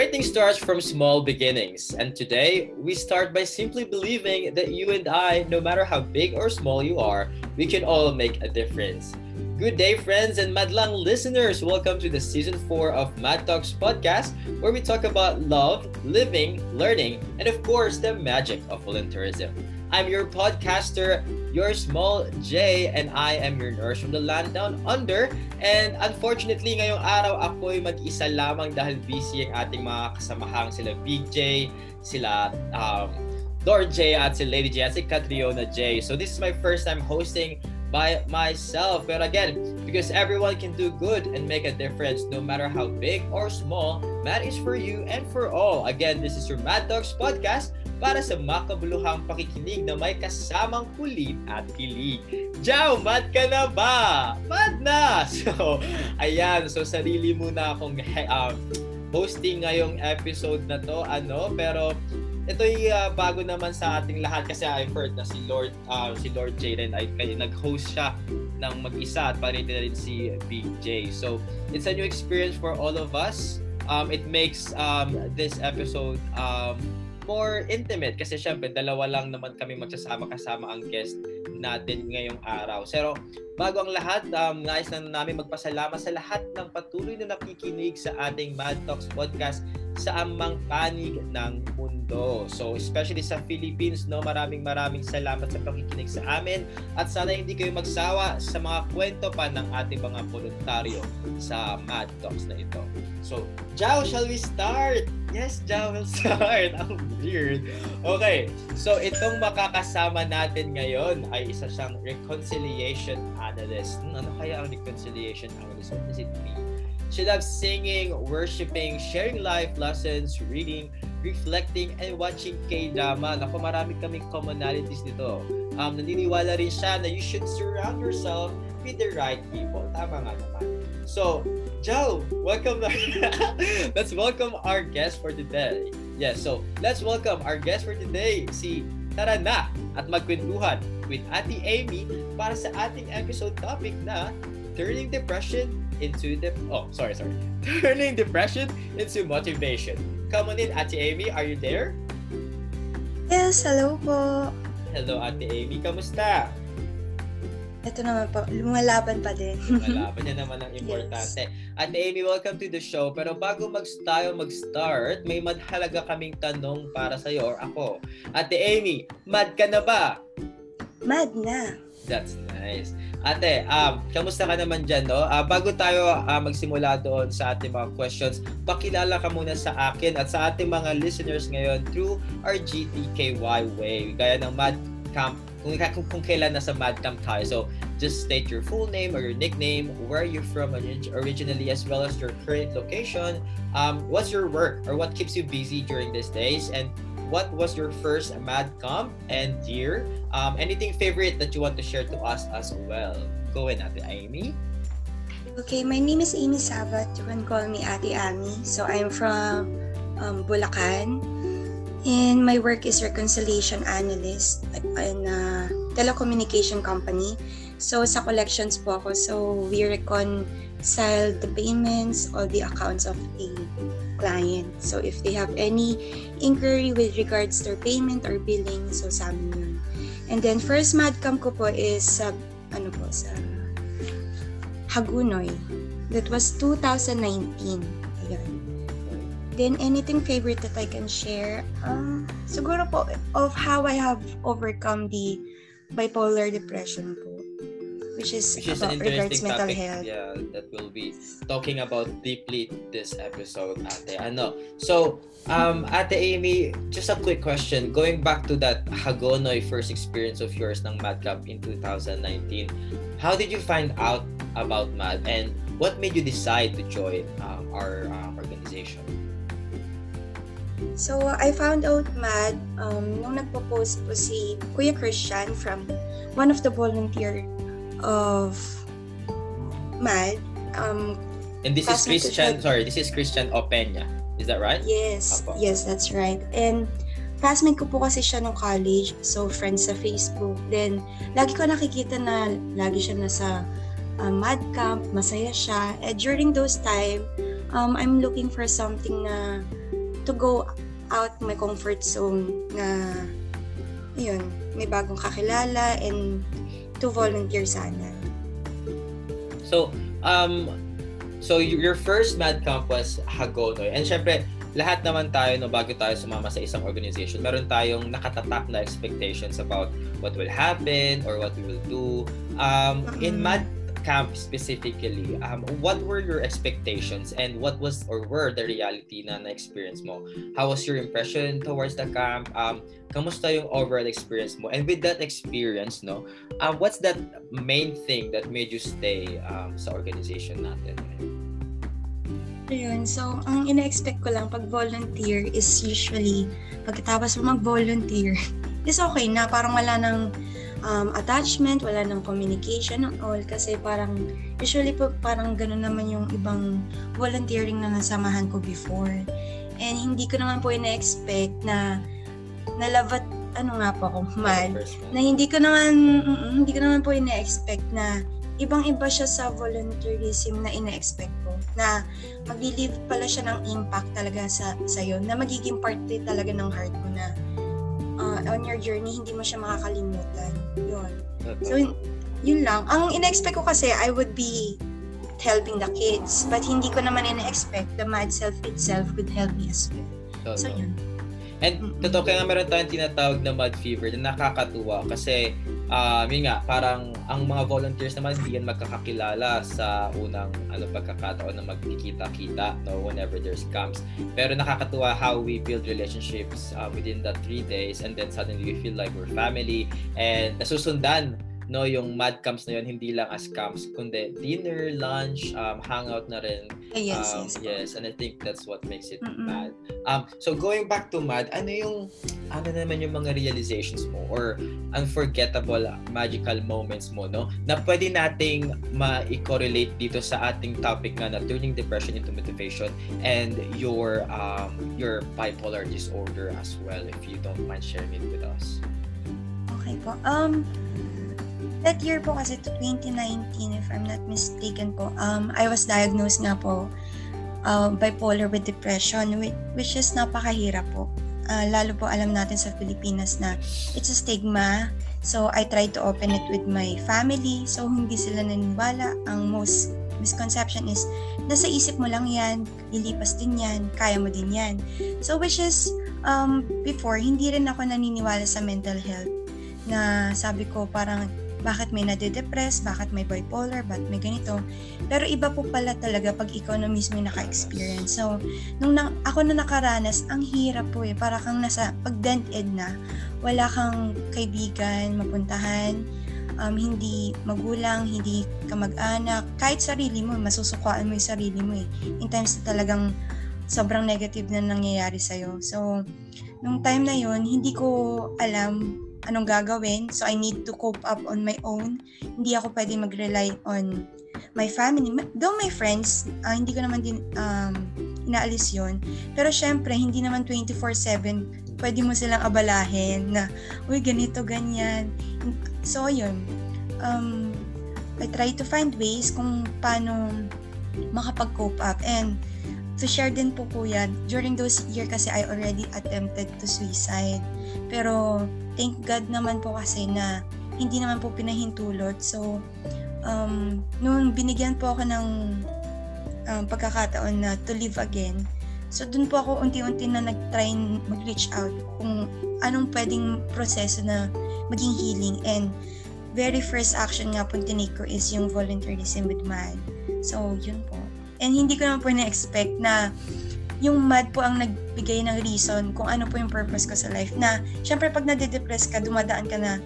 Great things starts from small beginnings, and today we start by simply believing that you and I, no matter how big or small you are, we can all make a difference. Good day, friends and Madlang listeners. Welcome to the season four of Mad Talks podcast, where we talk about love, living, learning, and of course, the magic of volunteerism. I'm your podcaster, your small J, and I am your nurse from the land down under. And unfortunately, ngayong araw ako'y mag-isa lamang dahil busy ang ating mga kasamahang sila Big J, sila um, Lord J, at si Lady J, at si Catriona J. So this is my first time hosting by myself. But again, because everyone can do good and make a difference no matter how big or small, Mad is for you and for all. Again, this is your Mad Dogs podcast para sa makabuluhang pakikinig na may kasamang kulit at kilig. Jow, mad ka na ba? Mad na! So, ayan. So, sarili muna akong um, hosting ngayong episode na to. Ano, pero ito'y uh, bago naman sa ating lahat kasi I've heard na si Lord uh, si Lord Jaden ay kaya nag-host siya ng mag-isa at pare na rin si Big J. So, it's a new experience for all of us. Um, it makes um, this episode um, more intimate kasi syempre dalawa lang naman kami magsasama kasama ang guest natin ngayong araw. Pero bago ang lahat, um, nais na namin magpasalamat sa lahat ng patuloy na nakikinig sa ating Mad Talks podcast sa amang panig ng mundo. So especially sa Philippines, no, maraming maraming salamat sa pakikinig sa amin at sana hindi kayo magsawa sa mga kwento pa ng ating mga voluntaryo sa Mad Talks na ito. So, Jao, shall we start? Yes, Jao will start. Ang weird. Okay, so itong makakasama natin ngayon ay isa siyang reconciliation analyst. Ano kaya ang reconciliation analyst? What does it mean? She loves singing, worshiping, sharing life lessons, reading, reflecting, and watching K-drama. Naku, marami kaming commonalities dito. Um, naniniwala rin siya na you should surround yourself with the right people. Tama nga naman. So, Joe, welcome. let's welcome our guest for today. Yes, so let's welcome our guest for today, si Tara na at magkwentuhan with Ate Amy para sa ating episode topic na turning depression into the oh sorry sorry turning depression into motivation. Come on in, Ate Amy. Are you there? Yes, hello po. Hello, Ate Amy. Kamusta? Ito naman po, lumalaban pa din. lumalaban yan naman ang importante. Yes. Amy, welcome to the show. Pero bago mag tayo mag-start, may madhalaga kaming tanong para sa iyo or ako. Ate Amy, mad ka na ba? Mad na. That's nice. Ate, um, kamusta ka naman dyan, no? Uh, bago tayo uh, magsimula doon sa ating mga questions, pakilala ka muna sa akin at sa ating mga listeners ngayon through our GTKY way. Gaya ng Mad Camp, kung, kung, kung kailan nasa Mad Camp tayo. So, just state your full name or your nickname, where you're from originally, as well as your current location. Um, what's your work or what keeps you busy during these days? And what was your first Mad Camp and year? Um, anything favorite that you want to share to us as well? Go in, Ate Amy. Okay, my name is Amy Sabat. You can call me Ate Amy. So I'm from um, Bulacan. And my work is reconciliation analyst in a telecommunication company. So sa collections po ako. So we reconcile the payments, all the accounts of a client. So if they have any inquiry with regards to payment or billing, so sa amin yun. And then first madcam ko po is sa ano po sa Hagunoy. That was 2019. Then anything favorite that I can share? Um, siguro po of how I have overcome the bipolar depression po which is, which is about an interesting mental topic, health. Yeah, that we'll be talking about deeply this episode, Ate. Ano? So, um, Ate Amy, just a quick question. Going back to that Hagonoy first experience of yours ng MadCamp in 2019, how did you find out about MAD and what made you decide to join um, our uh, organization? So, I found out MAD um, nung nagpo-post po si Kuya Christian from one of the volunteer of MAD. Um, and this is Christian, sorry, this is Christian Openya. Is that right? Yes, Apo. yes, that's right. And classmate ko po kasi siya nung college, so friends sa Facebook. Then, lagi ko nakikita na lagi siya nasa uh, mad camp, masaya siya. And during those time, um, I'm looking for something na to go out my comfort zone na yun, may bagong kakilala and to volunteer sana. So, um, so your first Mad Camp was Hagonoy. And syempre, lahat naman tayo no bago tayo sumama sa isang organization, meron tayong nakatatak na expectations about what will happen or what we will do. Um, in Mad camp specifically, um, what were your expectations and what was or were the reality na na-experience mo? How was your impression towards the camp? Um, kamusta yung overall experience mo? And with that experience, no, um, what's that main thing that made you stay um, sa organization natin? Ayun, so ang ina-expect ko lang pag volunteer is usually pagkatapos mo mag-volunteer is okay na parang wala nang um, attachment, wala nang communication and all kasi parang usually po parang ganun naman yung ibang volunteering na nasamahan ko before. And hindi ko naman po ina-expect na nalavat ano nga po ako, mad, na hindi ko naman, hindi ko naman po ina-expect na ibang-iba siya sa volunteerism na ina-expect ko. Na magli-leave pala siya ng impact talaga sa sa'yo, na magiging parte talaga ng heart ko na uh, on your journey, hindi mo siya makakalimutan. Yun. So, yun lang. Ang ina-expect ko kasi, I would be helping the kids. But hindi ko naman ina-expect the mad self itself would help me as well. So, yun. And totoo kaya nga meron tayong tinatawag na mud fever na nakakatuwa kasi um, yun nga, parang ang mga volunteers naman hindi yan magkakakilala sa unang ano, pagkakataon na magkikita-kita no, whenever there's camps. Pero nakakatuwa how we build relationships uh, within that three days and then suddenly we feel like we're family and nasusundan no yung mad camps na yun hindi lang as camps kundi dinner lunch um hangout na rin. Yes um, yes yes and I think that's what makes it Mm-mm. mad. Um so going back to mad ano yung ano naman yung mga realizations mo or unforgettable magical moments mo no? Na pwede nating ma-correlate dito sa ating topic nga na turning depression into motivation and your um your bipolar disorder as well if you don't mind sharing it with us. Okay po. Um that year po kasi to 2019 if I'm not mistaken po um I was diagnosed nga po uh, bipolar with depression which is napakahirap po. Uh, lalo po alam natin sa Pilipinas na it's a stigma. So I tried to open it with my family. So hindi sila naniniwala. Ang most misconception is nasa isip mo lang yan lilipas din yan kaya mo din yan. So which is um, before hindi rin ako naniniwala sa mental health na sabi ko parang bakit may nade-depress, bakit may bipolar, bakit may ganito. Pero iba po pala talaga pag ikaw na mismo yung naka-experience. So, nung na, ako na nakaranas, ang hirap po eh. Para kang nasa, pag ed na, wala kang kaibigan, mapuntahan, um, hindi magulang, hindi ka mag-anak, kahit sarili mo, masusukaan mo yung sarili mo eh. In times na talagang sobrang negative na nangyayari sa'yo. So, nung time na yon hindi ko alam anong gagawin. So, I need to cope up on my own. Hindi ako pwede mag-rely on my family. Though my friends, uh, hindi ko naman din um, inaalis yon Pero syempre, hindi naman 24-7 pwede mo silang abalahin na, uy, ganito, ganyan. So, yun. Um, I try to find ways kung paano makapag-cope up. And to share din po kuya, during those year kasi I already attempted to suicide. Pero thank God naman po kasi na hindi naman po pinahintulot. So, um, nung binigyan po ako ng um, pagkakataon na to live again, so dun po ako unti-unti na nag-try mag-reach out kung anong pwedeng proseso na maging healing. And very first action nga po tinake ko is yung volunteerism with MAD. So, yun po. And hindi ko naman po na-expect na yung MAD po ang nagbigay ng reason kung ano po yung purpose ko sa life. Na, syempre pag nade-depress ka, dumadaan ka na,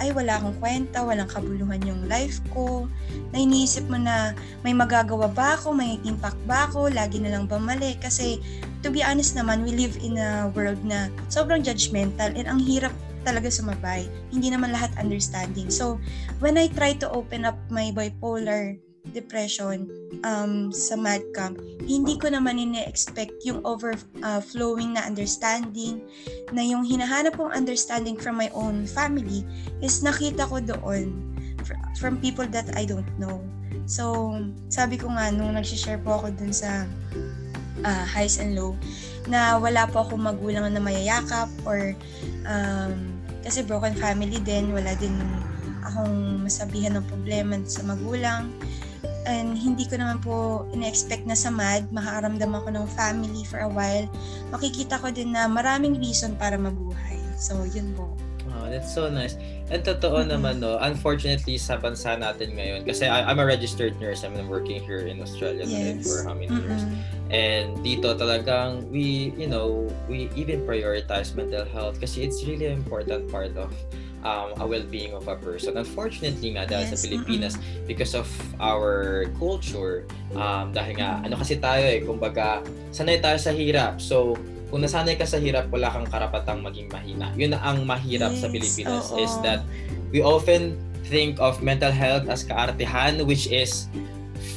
ay wala akong kwenta, walang kabuluhan yung life ko, na iniisip mo na may magagawa ba ako, may impact ba ako, lagi na lang ba mali? Kasi to be honest naman, we live in a world na sobrang judgmental and ang hirap talaga sumabay. Hindi naman lahat understanding. So, when I try to open up my bipolar depression um, sa mad camp, hindi ko naman ine-expect yung overflowing uh, na understanding, na yung hinahanap kong understanding from my own family is nakita ko doon from people that I don't know. So, sabi ko nga, nung nag-share po ako dun sa uh, highs and low, na wala po akong magulang na mayayakap or um, kasi broken family din, wala din akong masabihan ng problema sa magulang. And hindi ko naman po ina-expect na sa MAD, makakaramdam ako ng family for a while. Makikita ko din na maraming reason para mabuhay. So, yun po. Oh, that's so nice. And totoo mm-hmm. naman, no, unfortunately sa bansa natin ngayon, kasi I, I'm a registered nurse, I'm working here in Australia yes. for how many mm-hmm. years. And dito talagang we, you know, we even prioritize mental health kasi it's really an important part of um, a well-being of a person. Unfortunately nga dahil yes. sa Pilipinas mm-hmm. because of our culture, um, dahil nga ano kasi tayo eh, kumbaga sanay tayo sa hirap. So kung nasanay ka sa hirap, wala kang karapatang maging mahina. Yun ang mahirap yes, sa Pilipinas oo. is that we often think of mental health as kaartehan which is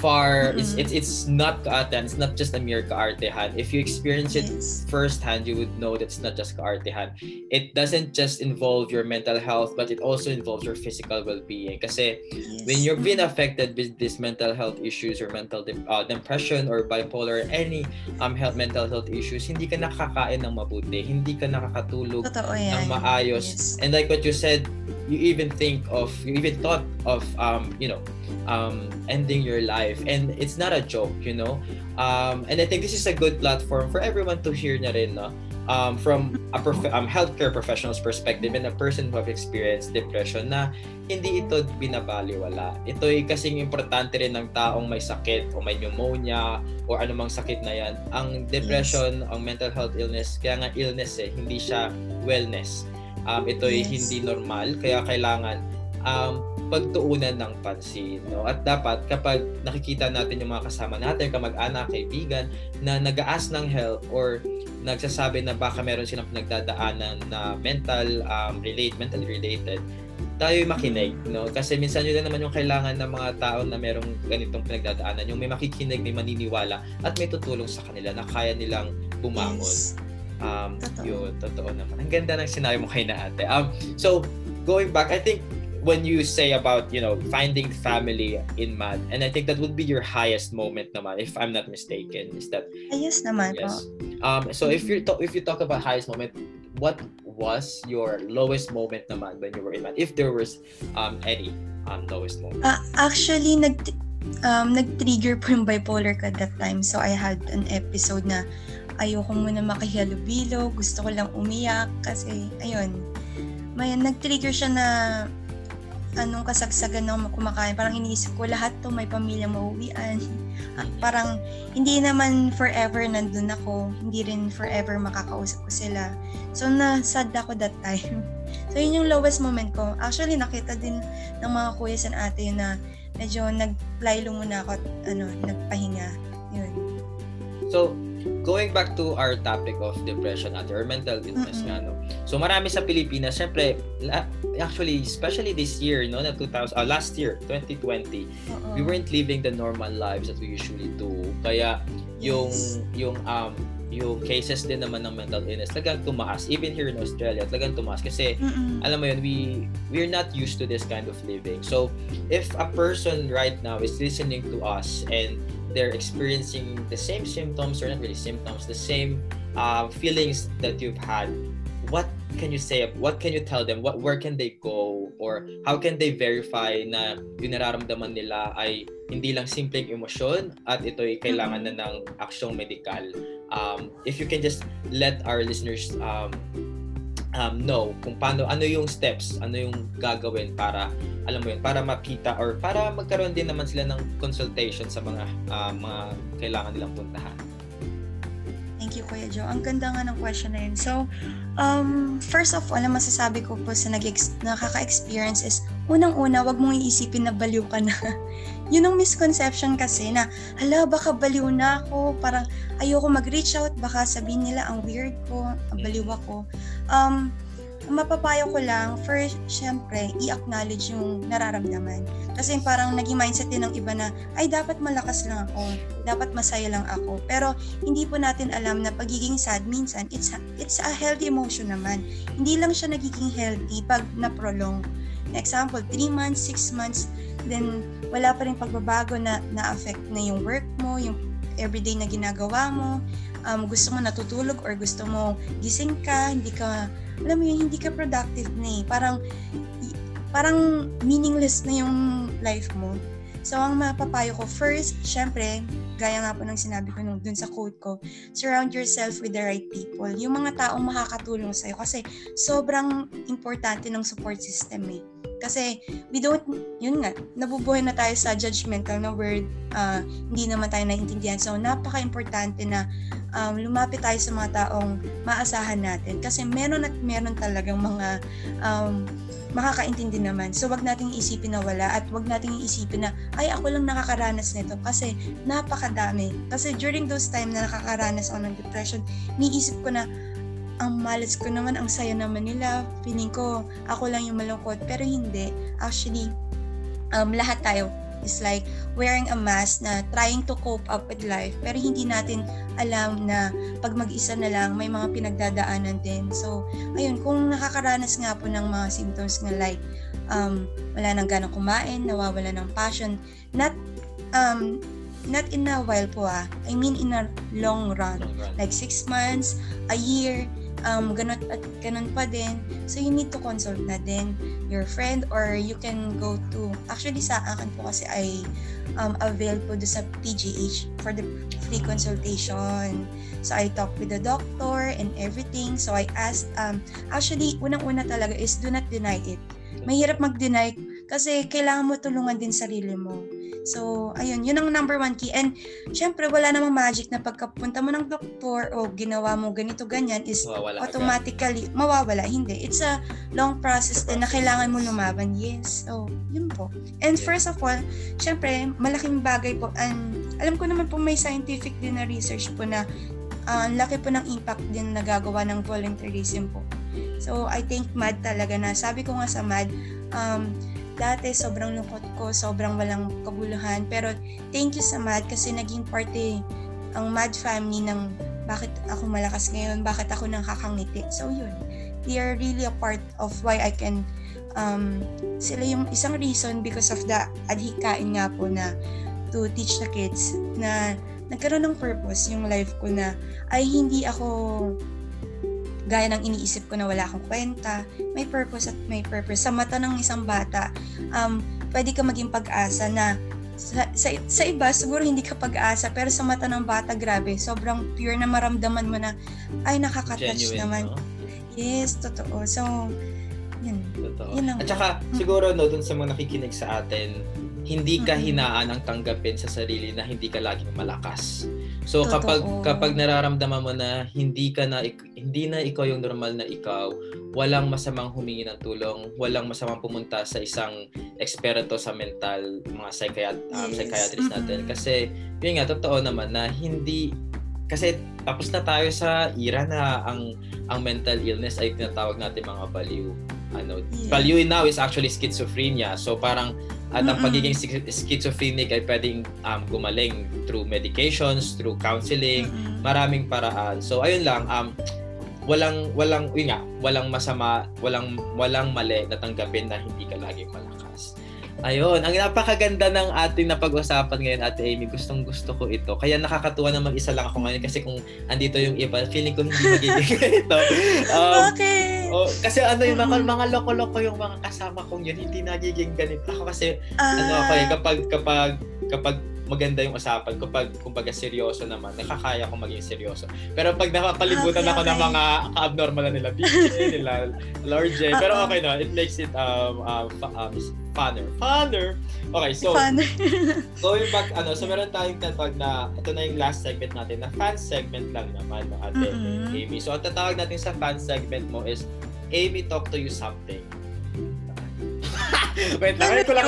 far mm-hmm. it's, it's it's not kaartehan it's not just a mere kaartehan if you experience it yes. firsthand you would know that it's not just kaartehan it doesn't just involve your mental health but it also involves your physical well-being kasi yes. when you've been affected with these mental health issues or mental de- uh, depression or bipolar any um health mental health issues hindi ka nakakain ng mabuti hindi ka nakakatulog ng maayos yes. and like what you said you even think of you even thought of um you know um ending your life. And it's not a joke you know? Um and i think this is a good platform for everyone to hear na rin no? Um from a prof- um, healthcare professional's perspective and a person who have experienced depression na hindi ito binabaliwala. Ito ay kasing importante rin ng taong may sakit o may pneumonia o anumang sakit na yan. Ang depression yes. ang mental health illness kaya nga illness eh hindi siya wellness um, ito ay yes. hindi normal kaya kailangan um, pagtuunan ng pansin no at dapat kapag nakikita natin yung mga kasama natin kamag-anak kaibigan na nag-aas ng help or nagsasabi na baka meron silang pinagdadaanan na mental um, relate mentally related tayo makinig no kasi minsan yun naman yung kailangan ng mga tao na merong ganitong pinagdadaanan yung may makikinig may maniniwala at may tutulong sa kanila na kaya nilang bumangon yes. Um, totoo. yun, totoo naman. Ang ganda ng sinabi mo kay na ate. Um, so, going back, I think when you say about, you know, finding family in MAD, and I think that would be your highest moment naman, if I'm not mistaken, is that... Yes naman yes. Um, so, if you talk, if you talk about highest moment, what was your lowest moment naman when you were in MAD? If there was um, any um, lowest moment. Uh, actually, nag um, nag-trigger po yung bipolar ka that time. So, I had an episode na ayoko muna makihalubilo, gusto ko lang umiyak kasi ayun, may nag-trigger siya na anong kasagsagan ng kumakain. Parang iniisip ko lahat to may pamilya mauwian. Ah, parang hindi naman forever nandun ako. Hindi rin forever makakausap ko sila. So na-sad ako that time. So yun yung lowest moment ko. Actually nakita din ng mga kuya sa ate na medyo nag-fly muna ako at ano, nagpahinga. Yun. So, going back to our topic of depression at or mental illness mm-hmm. nga no. So marami sa Pilipinas, syempre actually especially this year no na 2000 uh, last year 2020 uh-uh. we weren't living the normal lives that we usually do. Kaya yung yes. yung um yung cases din naman ng mental illness talagang tumaas even here in Australia talagang tumaas kasi Mm-mm. alam mo yun we we're not used to this kind of living so if a person right now is listening to us and they're experiencing the same symptoms or not really symptoms the same uh, feelings that you've had. What can you say what can you tell them? What where can they go? Or how can they verify na yung nararamdaman nila ay hindi lang simpleng emosyon at ito ay kailangan na ng aksyong medikal? Um, if you can just let our listeners um, um, know kung paano, ano yung steps, ano yung gagawin para, alam mo yun, para makita or para magkaroon din naman sila ng consultation sa mga, uh, mga kailangan nilang puntahan. Thank you, Kuya Joe. Ang ganda nga ng question na yun. So, um, first of all, ang masasabi ko po sa nag nakaka-experience is, unang-una, wag mong iisipin na baliw ka na. Yun ang misconception kasi na, hala, baka baliw na ako, parang ayoko mag-reach out, baka sabihin nila ang weird ko, ang baliw ako. Um, mapapayo ko lang, first, syempre, i-acknowledge yung nararamdaman. Kasi parang naging mindset din ng iba na, ay, dapat malakas lang ako, dapat masaya lang ako. Pero, hindi po natin alam na pagiging sad, minsan, it's a, it's a healthy emotion naman. Hindi lang siya nagiging healthy pag na-prolong. Example, 3 months, 6 months, then wala pa rin pagbabago na na-affect na yung work mo, yung everyday na ginagawa mo, um, gusto mo natutulog or gusto mo gising ka, hindi ka, alam mo yun, hindi ka productive na eh. Parang, parang meaningless na yung life mo. So, ang mapapayo ko, first, syempre, gaya nga po ng sinabi ko nung dun sa quote ko, surround yourself with the right people. Yung mga taong makakatulong sa'yo kasi sobrang importante ng support system eh. Kasi we don't, yun nga, nabubuhay na tayo sa judgmental na word, uh, hindi naman tayo naiintindihan. So, napaka-importante na um, lumapit tayo sa mga taong maasahan natin. Kasi meron at meron talagang mga um, makakaintindi naman. So, wag nating isipin na wala at wag nating isipin na, ay, ako lang nakakaranas nito kasi napakadami. Kasi during those time na nakakaranas ako ng depression, niisip ko na, ang malas ko naman, ang saya naman nila. Feeling ko, ako lang yung malungkot. Pero hindi. Actually, um, lahat tayo is like wearing a mask na trying to cope up with life pero hindi natin alam na pag mag-isa na lang may mga pinagdadaanan din. So, ayun, kung nakakaranas nga po ng mga symptoms na like um, wala nang ganang kumain, nawawala ng passion, not um, not in a while po ah. I mean in a long run. Long run. Like six months, a year, um, ganun at ganun pa din. So, you need to consult na din your friend or you can go to, actually sa akin po kasi I um, avail po do sa PGH for the free consultation. So, I talked with the doctor and everything. So, I asked, um, actually, unang-una talaga is do not deny it. Mahirap mag-deny kasi kailangan mo tulungan din sarili mo. So, ayun, yun ang number one key. And, syempre, wala namang magic na pagkapunta mo ng doktor o ginawa mo ganito, ganyan, is mawawala automatically, agad. mawawala. Hindi. It's a long process din na kailangan mo lumaban. Yes. So, yun po. And yeah. first of all, syempre, malaking bagay po. And, alam ko naman po may scientific din na research po na uh, laki po ng impact din na nagagawa ng volunteerism po. So, I think MAD talaga na, sabi ko nga sa MAD, um, dati sobrang lungkot ko, sobrang walang kabuluhan. Pero thank you sa MAD kasi naging parte ang MAD family ng bakit ako malakas ngayon, bakit ako nakakangiti. So yun, they are really a part of why I can um, sila yung isang reason because of the adhikain nga po na to teach the kids na nagkaroon ng purpose yung life ko na ay hindi ako gaya ng iniisip ko na wala akong kwenta, may purpose at may purpose. Sa mata ng isang bata, um, pwede ka maging pag-asa na sa, sa, sa iba, siguro hindi ka pag-asa, pero sa mata ng bata, grabe, sobrang pure na maramdaman mo na, ay, nakaka-touch naman. No? Yes, totoo. So, yun. Totoo. Yun lang. At saka, mm. siguro, no, dun sa mga nakikinig sa atin, hindi ka hinaan ang tanggapin sa sarili na hindi ka laging malakas. So Totoo. kapag kapag nararamdaman mo na hindi ka na hindi na ikaw yung normal na ikaw, walang masamang humingi ng tulong, walang masamang pumunta sa isang eksperto sa mental, mga psychiat um, yes. psychiatrist natin kasi yun nga totoo naman na hindi kasi tapos na tayo sa era na ang ang mental illness ay tinatawag natin mga baliw ano yeah. value now is actually schizophrenia so parang at ang pagiging schizophrenic ay pwedeng um, gumaling through medications through counseling mm-hmm. maraming paraan so ayun lang um walang walang yun nga walang masama walang walang mali na tanggapin na hindi ka laging malakas Ayun, ang napakaganda ng ating napag-usapan ngayon, Ate Amy. Gustong gusto ko ito. Kaya nakakatuwa na mag-isa lang ako ngayon kasi kung andito yung iba, feeling ko hindi magiging ganito. Um, okay. Oh, kasi ano yung mga, mga loko-loko yung mga kasama kong yun, hindi nagiging ganito. Ako kasi, uh, ano ako eh, kapag, kapag, kapag maganda yung usapan ko pag kumbaga seryoso naman. Nakakaya ko maging seryoso. Pero pag napapalibutan okay, ako okay. ng mga ka-abnormal na nila BJ nila Lord J. Pero okay no it makes it um, um, um funner. Funner? Okay so funner. going back ano so meron tayong tatawag na ito na yung last segment natin na fan segment lang naman ng ate mm-hmm. Amy. So ang tatawag natin sa fan segment mo is Amy talk to you something Wait lang, ko lang.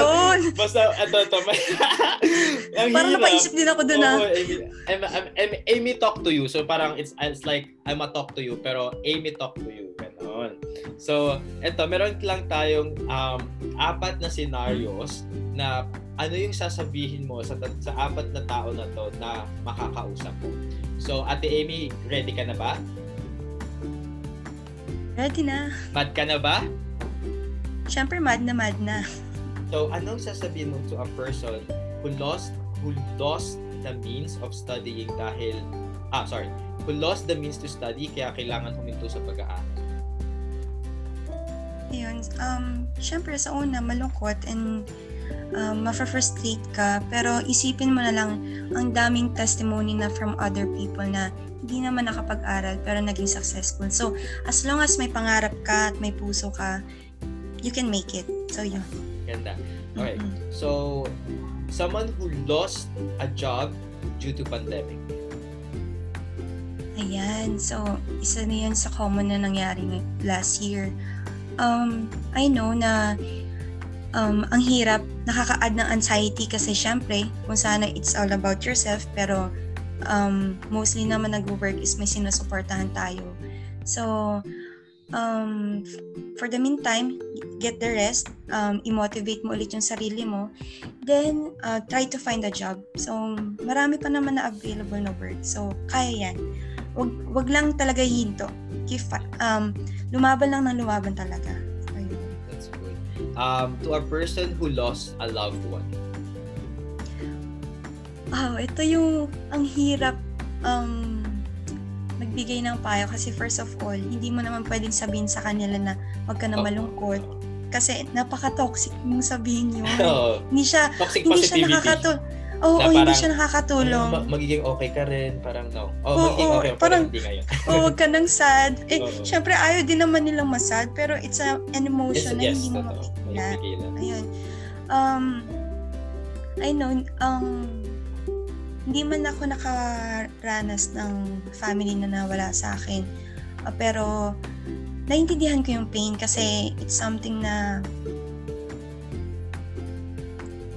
Basta, ito, ito. ang parang hirap. napaisip din ako dun ah. Amy, Amy, Amy, Amy talk to you. So parang it's, it's like, I'm a talk to you, pero Amy talk to you. Ganon. So, ito, meron lang tayong um, apat na scenarios na ano yung sasabihin mo sa, sa apat na tao na to na makakausap mo. So, Ate Amy, ready ka na ba? Ready na. Mad ka na ba? Siyempre, mad na mad na. So, anong sasabihin mo to a person who lost who lost the means of studying dahil ah, sorry, who lost the means to study kaya kailangan huminto sa pag-aaral? Ayun, um, syempre sa una, malungkot and um, ma-frustrate ka. Pero isipin mo na lang, ang daming testimony na from other people na hindi naman nakapag-aral pero naging successful. So, as long as may pangarap ka at may puso ka, you can make it. So, yun. Ganda. Okay. Mm-mm. So, someone who lost a job due to pandemic. Ayan. So, isa na yan sa common na nangyari ng- last year. Um, I know na um, ang hirap, nakaka-add ng anxiety kasi syempre, kung sana it's all about yourself, pero um, mostly naman nag-work is may sinusuportahan tayo. So, um, for the meantime, get the rest, um, i-motivate mo ulit yung sarili mo, then uh, try to find a job. So, marami pa naman na available na work. So, kaya yan. Wag, wag lang talaga hinto. Keep, um, lumaban lang ng lumaban talaga. So, yun. That's good. Um, to a person who lost a loved one. Wow, ito yung ang hirap um, magbigay ng payo kasi first of all, hindi mo naman pwedeng sabihin sa kanila na wag ka na malungkot kasi napaka-toxic mong sabihin yun. Oo. hindi siya Toxic hindi siya nakakatulong. Oo, Na hindi parang, siya nakakatulong. Ano, ma- magiging okay ka rin. Parang no. Oh, Oo, magiging okay. parang- Parang hindi ngayon. Oo, wag ka nang sad. Eh, Oo. syempre ayaw din naman nilang masad, pero it's a, an Yes, emotion na yes. hindi mo mapigilan. Ayun. Um, I know, um, hindi man ako nakaranas ng family na nawala sa akin. Ah, pero, naiintindihan ko yung pain kasi it's something na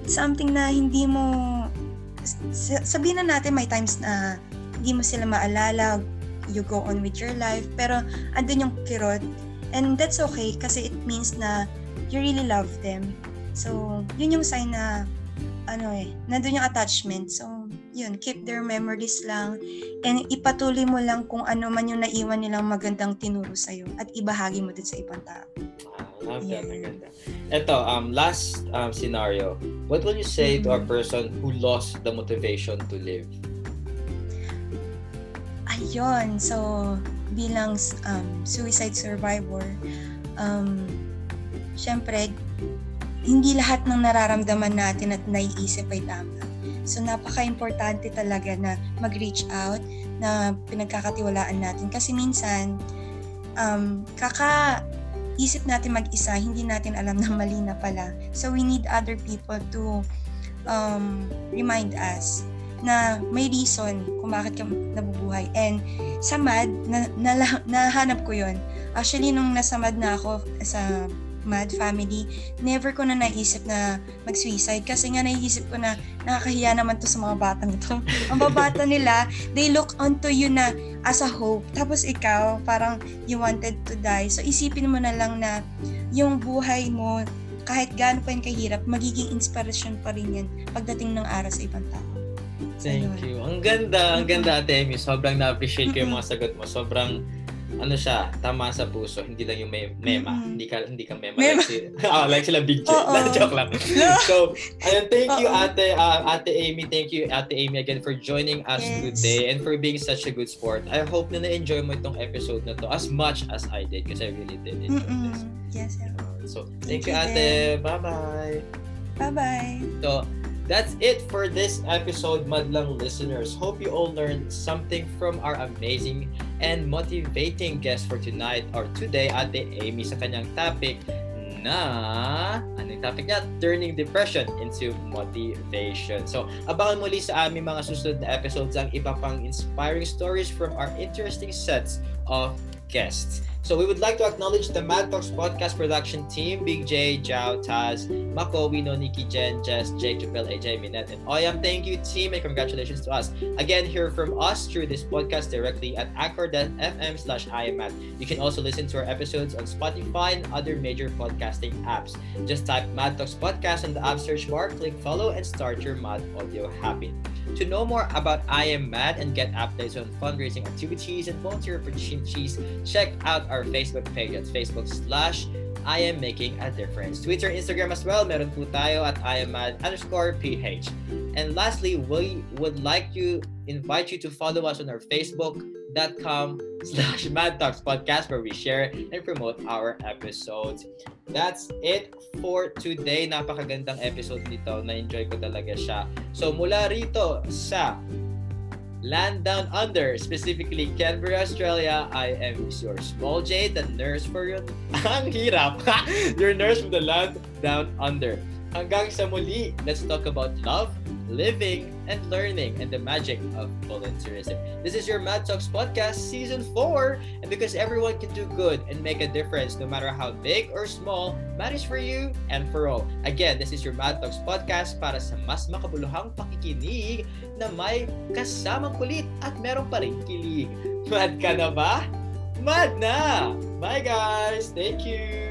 it's something na hindi mo sabihin na natin may times na hindi mo sila maalala you go on with your life pero andun yung kirot. And that's okay kasi it means na you really love them. So yun yung sign na ano eh nandun yung attachment. So yun keep their memories lang and ipatuloy mo lang kung ano man yung naiwan nilang magandang tinuro sa'yo at ibahagi mo din sa ibang tao Ah, love that. Yeah. Ang ganda. Ito, um, last um, scenario. What will you say to a Mhm. person who lost the motivation to live? Ayun, so bilang um, suicide survivor, um, syempre, hindi lahat ng nararamdaman natin at naiisip ay tama. So napaka-importante talaga na mag-reach out, na pinagkakatiwalaan natin. Kasi minsan, um, kaka isip natin mag-isa, hindi natin alam na mali na pala. So we need other people to um, remind us na may reason kung bakit ka nabubuhay. And sa MAD, na, na, nahanap ko yon Actually, nung nasa MAD na ako sa MAD family, never ko na naisip na mag-suicide kasi nga naisip ko na nakakahiya naman to sa mga batang to. Ang babata nila, they look onto you na as a hope. Tapos ikaw, parang you wanted to die. So isipin mo na lang na yung buhay mo, kahit gaano pa yun kahirap, magiging inspiration pa rin yan pagdating ng araw sa ibang tao. Thank you. Ang ganda, ang ganda Ate Amy. Sobrang na-appreciate ko yung mga sagot mo. Sobrang ano siya, tama sa puso, hindi lang yung may mema. Mm-mm. Hindi ka hindi ka mema, Mema. like si ah, like sila Big J. Oo. Joke lang. So, ayun, thank you Oo. Ate uh, Ate Amy. Thank you Ate Amy again for joining us Yes. today and for being such a good sport. I hope na na-enjoy mo itong episode na to as much as I did because I really did enjoy Mm-mm. this. Yes, sir. So, thank, Thank you you Ate. Bye-bye. Bye-bye. So that's it for this episode, Madlang listeners. Hope you all learned something from our amazing and motivating guest for tonight or today, Ate Amy, sa kanyang topic na, ano yung topic niya? Turning depression into motivation. So, abangan muli sa aming mga susunod na episodes ang iba pang inspiring stories from our interesting sets of guests. So we would like to acknowledge the Mad Talks podcast production team, Big J, Jao, Taz, Mako, Wino, Nikki, Jen, Jess, Jake, Jabel, AJ, Minette, and Oyam. Thank you, team, and congratulations to us. Again, hear from us through this podcast directly at anchor.fm slash IMAT. You can also listen to our episodes on Spotify and other major podcasting apps. Just type Mad Talks Podcast in the app search bar, click follow, and start your Mad Audio habit. To know more about I Am Mad and get updates on fundraising activities and volunteer opportunities, check out our Facebook page at Facebook slash I am making a difference. Twitter, Instagram as well. Meron po tayo at I am mad underscore PH. And lastly, we would like to invite you to follow us on our facebook.com slash Mad Talks Podcast where we share and promote our episodes. That's it for today. Napakagandang episode nito. Na-enjoy ko talaga siya. So mula rito sa Land Down Under, specifically Canberra, Australia. I am your small J, the nurse for your... Ang hirap! your nurse from the Land Down Under. Hanggang sa muli, let's talk about love, living, and learning, and the magic of volunteerism. This is your Mad Talks Podcast Season 4, and because everyone can do good and make a difference, no matter how big or small, matters for you and for all. Again, this is your Mad Talks Podcast para sa mas makabuluhang pakikinig na may kasamang kulit at meron pa rin kilig. Mad ka na ba? Mad na! Bye guys! Thank you!